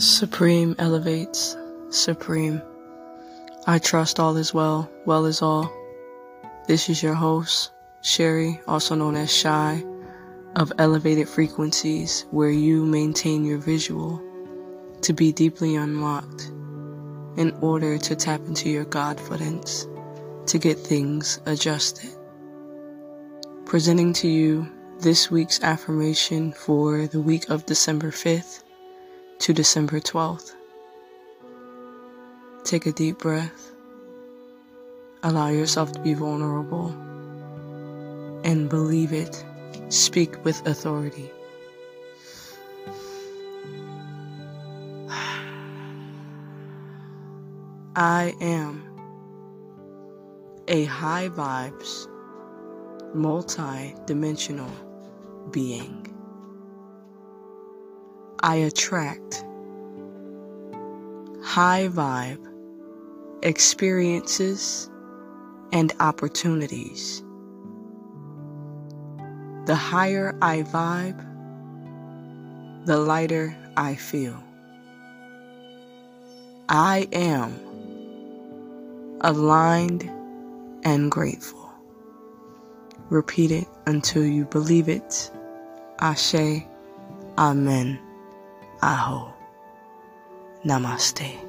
Supreme elevates, supreme. I trust all is well, well is all. This is your host, Sherry, also known as Shy, of Elevated Frequencies, where you maintain your visual to be deeply unlocked in order to tap into your Godfidence to get things adjusted. Presenting to you this week's affirmation for the week of December 5th, to December 12th. Take a deep breath. Allow yourself to be vulnerable and believe it. Speak with authority. I am a high vibes, multi dimensional being. I attract high vibe experiences and opportunities. The higher I vibe, the lighter I feel. I am aligned and grateful. Repeat it until you believe it. Ashe. Amen. Aho. Namaste.